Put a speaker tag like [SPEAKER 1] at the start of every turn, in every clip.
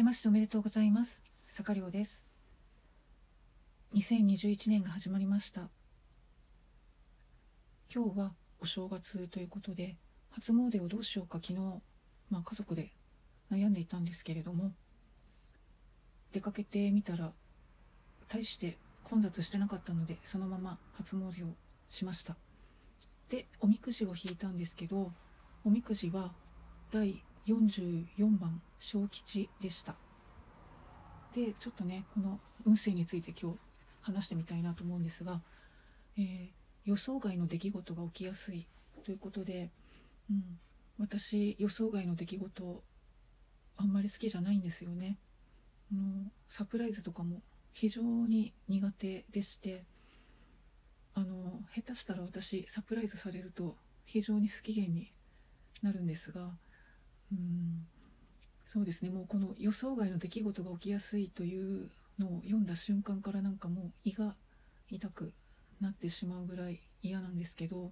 [SPEAKER 1] けましておめでとうございます。坂亮です。2021年が始まりました。今日はお正月ということで初詣をどうしようか昨日、まあ、家族で悩んでいたんですけれども出かけてみたら大して混雑してなかったのでそのまま初詣をしました。でおみくじを引いたんですけどおみくじは第44番小吉でした。でちょっとねこの運勢について今日話してみたいなと思うんですが、えー、予想外の出来事が起きやすいということで、うん、私予想外の出来事あんまり好きじゃないんですよね。のサプライズとかも非常に苦手でしてあの下手したら私サプライズされると非常に不機嫌になるんですがうん。そうですね。もうこの予想外の出来事が起きやすいというのを読んだ瞬間からなんかもう胃が痛くなってしまうぐらい嫌なんですけど、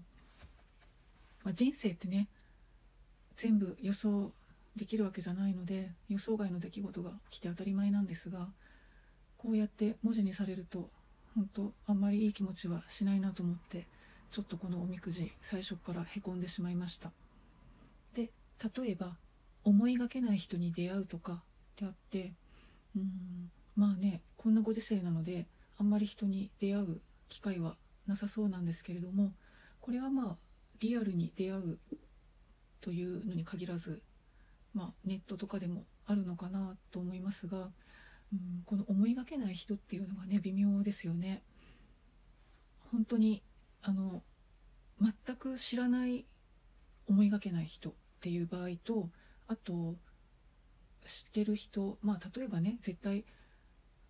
[SPEAKER 1] まあ、人生ってね全部予想できるわけじゃないので予想外の出来事が起きて当たり前なんですがこうやって文字にされると本当あんまりいい気持ちはしないなと思ってちょっとこのおみくじ最初からへこんでしまいました。で例えば思いがけない人に出会うとかであってうんまあねこんなご時世なのであんまり人に出会う機会はなさそうなんですけれどもこれはまあリアルに出会うというのに限らず、まあ、ネットとかでもあるのかなと思いますが、うん、この思いがけない人っていうのがね微妙ですよね。本当にあの全く知らない思いがけない人っていう場合とあと知ってる人まあ例えばね絶対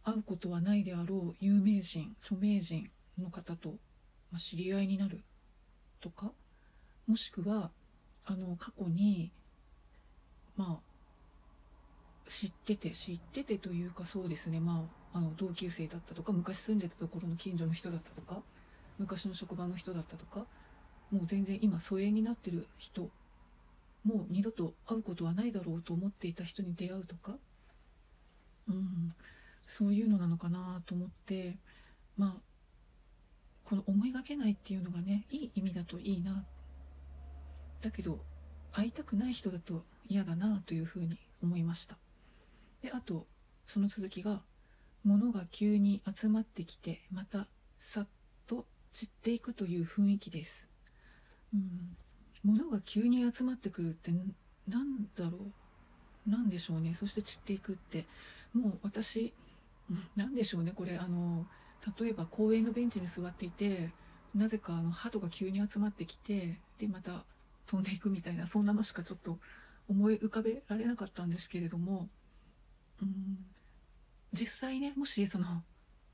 [SPEAKER 1] 会うことはないであろう有名人著名人の方と、知り合いになるとかもしくはあの過去にまあ知ってて知っててというかそうですねまああの同級生だったとか昔住んでたところの近所の人だったとか昔の職場の人だったとかもう全然今疎遠になってる人もう二度と会うことはないだろうと思っていた人に出会うとか、うん、そういうのなのかなと思って。まあこの思いがけないっていうのがねいい意味だといいな。だけど会いたくない人だと嫌だなというふうに思いました。であとその続きが物が急に集まってきてまたさっと散っていくという雰囲気です。うん。物が急に集まってくるって何だろう。何でしょうね。そして散っていくって。もう私何でしょうね。これあの例えば公園のベンチに座っていてなぜかあの鳩が急に集まってきてでまた飛んでいくみたいなそんなのしかちょっと思い浮かべられなかったんですけれどもうん実際ねもしその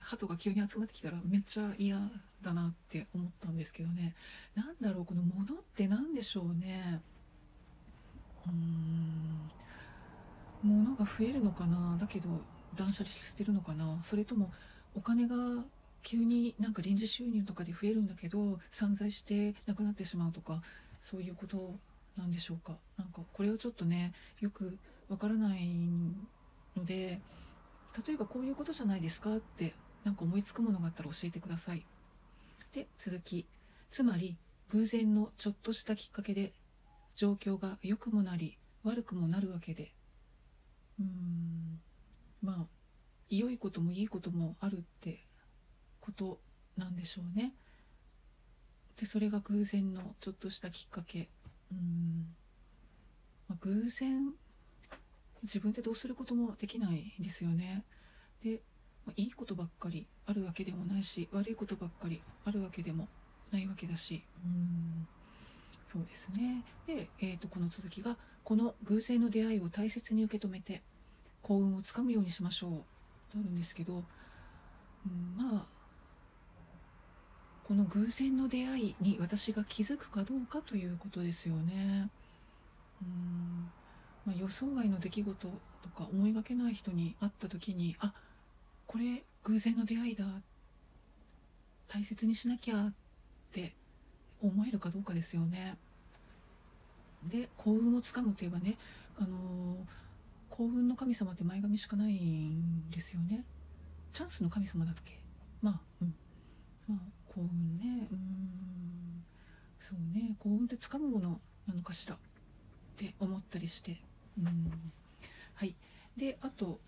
[SPEAKER 1] 鳩が急に集まってきたらめっちゃ嫌だなって思ったんですけどね。何だろうこのものって何でしょうね。うーん。物が増えるのかな？だけど断捨離してるのかな？それともお金が急になんか臨時収入とかで増えるんだけど散財してなくなってしまうとかそういうことなんでしょうか？なんかこれはちょっとねよくわからないので例えばこういうことじゃないですかってなんか思いつくものがあったら教えてください。で続き。つまり偶然のちょっとしたきっかけで状況が良くもなり悪くもなるわけで。うーん。まあ良いこともいいこともあるってことなんでしょうね。でそれが偶然のちょっとしたきっかけ。うん、まあ、偶然自分でどうすることもできないですよね。でまあ、いいことばっかりあるわけでもないし悪いことばっかりあるわけでもないわけだし。うん。そうですね。で、えーと、この続きが「この偶然の出会いを大切に受け止めて幸運をつかむようにしましょう」とあるんですけど、うん、まあこの偶然の出会いに私が気づくかどうかということですよね。うんまあ、予想外の出来事とか思いがけない人に会った時にあこれ偶然の出会いだ。大切にしなきゃって思えるかどうかですよね。で幸運をつかむといえばね、あのー、幸運の神様って前髪しかないんですよね。チャンスの神様だっけ？まあうん。まあ幸運ね。うん。そうね。幸運ってつかむものなのかしら？って思ったりして。うん。はい。であと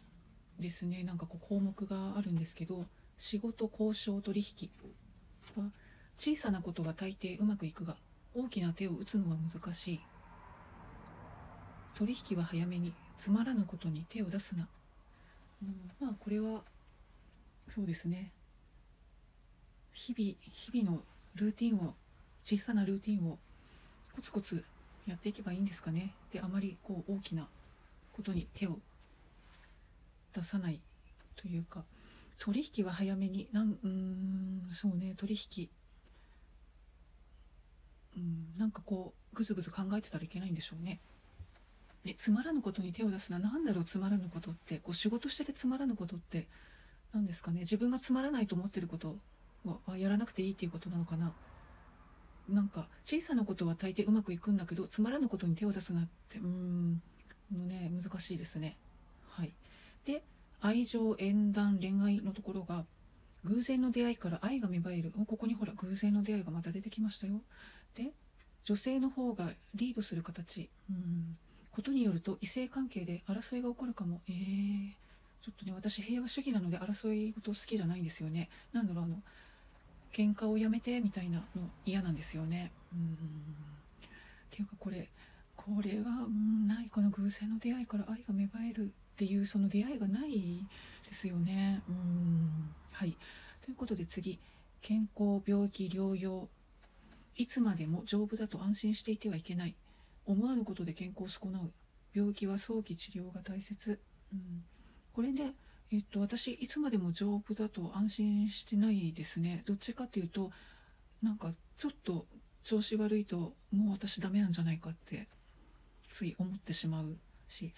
[SPEAKER 1] ですね。なんかこう項目があるんですけど仕事交渉取引。は小さなことは大抵うまくいくが大きな手を打つのは難しい。取引は早めにつまらぬことに手を出すな、うん、まあこれはそうですね。日々日々のルーティンを小さなルーティンをコツコツやっていけばいいんですかね。であまりこう大きなことに手を出さないというか取引は早めになんうんそうね取引。うんなんかこうぐずぐず考えてたらいけないんでしょうね。でつまらぬことに手を出すのは何だろうつまらぬことって。こう仕事しててつまらぬことって。何ですかね。自分がつまらないと思ってることはやらなくていいっていうことなのかな。なんか小さなことは大抵うまくいくんだけどつまらぬことに手を出すなってうんのね難しいですね。で愛情縁談恋愛のところが偶然の出会いから愛が芽生える。ここにほら偶然の出会いがまた出てきましたよ。で女性の方がリードする形。うん。ことによると異性関係で争いが起こるかも。えー、ちょっとね私平和主義なので争い事好きじゃないんですよね。なんだろうあの喧嘩をやめてみたいなの嫌なんですよね。うん。っていうかこれこれはうんない。この偶然の出会いから愛が芽生える。っていうその出会いがないですよね。うん。はい。ということで次。健康病気療養。いつまでも丈夫だと安心していてはいけない。思わぬことで健康を損なう。病気は早期治療が大切、うん、これで、えっと、私いつまでも丈夫だと安心してないですね。どっちかっていうとなんかちょっと調子悪いともう私ダメなんじゃないかってつい思ってしまうし。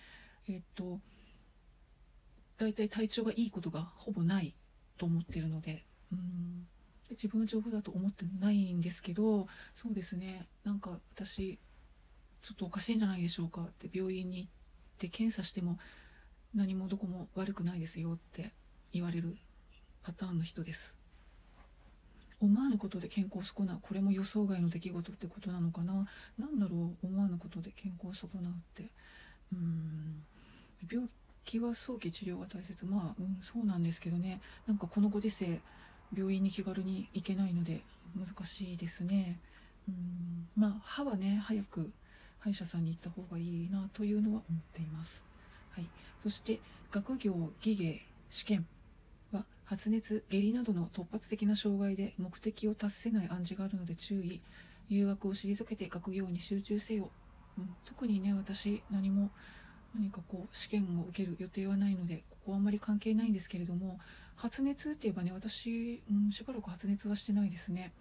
[SPEAKER 1] えっと大体体調がいいことがほぼないと思ってるのでうん。自分は丈夫だと思ってないんですけどそうですね。なんか私ちょっとおかしいんじゃないでしょうかって病院に行って検査しても何もどこも悪くないですよって言われるパターンの人です。思わぬことで健康を損なうこれも予想外の出来事ってことなのかな。何だろう思わぬことで健康を損なうって。うん。病気は早期治療が大切。まあ、うん、そうなんですけどね。なんかこのご時世病院に気軽に行けないので難しいですね。うん。まあ歯はね早く歯医者さんに行った方がいいなというのは思っています。はい、そして学業技芸試験は発熱下痢などの突発的な障害で目的を達せない暗示があるので注意。誘惑を退けて学業に集中せよ、うん、特にね私何も何かこう試験を受ける予定はないのでここはあんまり関係ないんですけれども発熱って言えばね私、うん、しばらく発熱はしてないですね。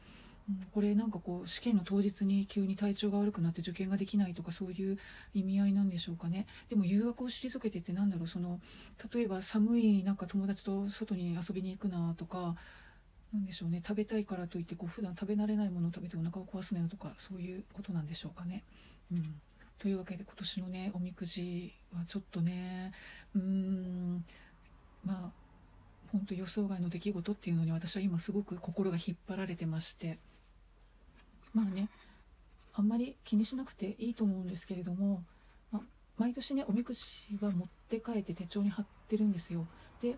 [SPEAKER 1] うんこれなんかこう試験の当日に急に体調が悪くなって受験ができないとかそういう意味合いなんでしょうかねでも誘惑を退けてって何だろうその例えば寒いなんか友達と外に遊びに行くなとか何でしょうね食べたいからといってこう普段食べ慣れないものを食べてお腹を壊すなよとかそういうことなんでしょうかね。うんというわけで今年のねおみくじはちょっとねうーんまあ本当予想外の出来事っていうのに私は今すごく心が引っ張られてましてまあねあんまり気にしなくていいと思うんですけれども、まあ、毎年ねおみくじは持って帰って手帳に貼ってるんですよ。で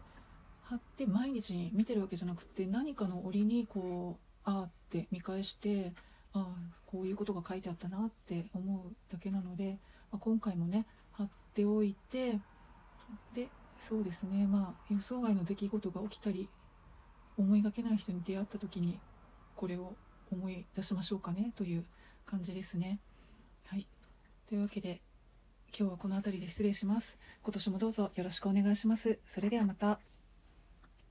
[SPEAKER 1] 貼って毎日見てるわけじゃなくて何かの折にこうああって見返してあこういうことが書いてあったなって思うだけなので、まあ、今回もね貼っておいてでそうですねまあ予想外の出来事が起きたり思いがけない人に出会った時にこれを思い出しましょうかねという感じですね。はい。というわけで、今日はこの辺りで失礼します。今年もどうぞよろしくお願いします。それではまた。